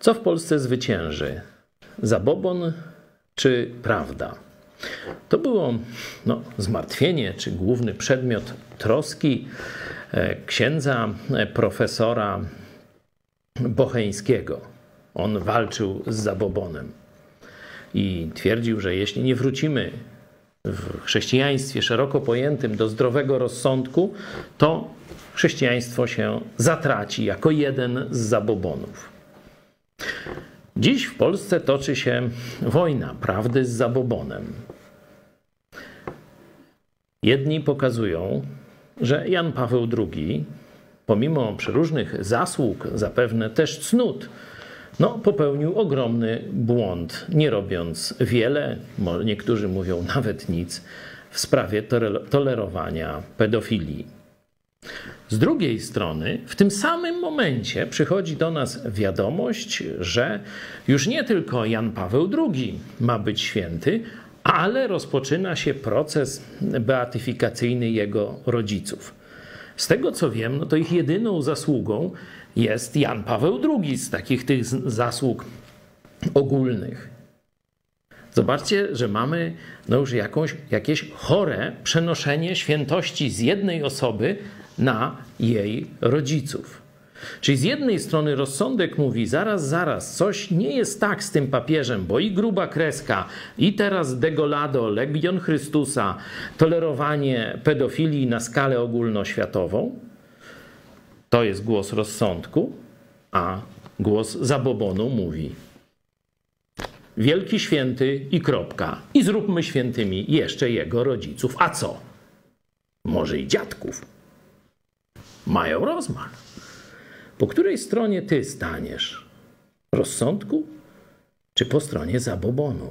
Co w Polsce zwycięży? Zabobon czy prawda? To było no, zmartwienie, czy główny przedmiot troski e, księdza e, profesora Bocheńskiego. On walczył z zabobonem i twierdził, że jeśli nie wrócimy w chrześcijaństwie szeroko pojętym do zdrowego rozsądku, to chrześcijaństwo się zatraci jako jeden z zabobonów. Dziś w Polsce toczy się wojna prawdy z zabobonem. Jedni pokazują, że Jan Paweł II, pomimo przeróżnych zasług, zapewne też cnót, no, popełnił ogromny błąd, nie robiąc wiele, niektórzy mówią nawet nic, w sprawie tolerowania pedofilii. Z drugiej strony, w tym samym momencie przychodzi do nas wiadomość, że już nie tylko Jan Paweł II ma być święty, ale rozpoczyna się proces beatyfikacyjny jego rodziców. Z tego co wiem, no to ich jedyną zasługą jest Jan Paweł II z takich tych zasług ogólnych. Zobaczcie, że mamy no już jakąś, jakieś chore przenoszenie świętości z jednej osoby na jej rodziców. Czyli z jednej strony rozsądek mówi, zaraz, zaraz, coś nie jest tak z tym papieżem, bo i gruba kreska, i teraz degolado, legion Chrystusa, tolerowanie pedofilii na skalę ogólnoświatową, to jest głos rozsądku, a głos zabobonu mówi wielki święty i kropka. I zróbmy świętymi jeszcze jego rodziców. A co? Może i dziadków. Mają rozmach. Po której stronie ty staniesz? Rozsądku czy po stronie zabobonu?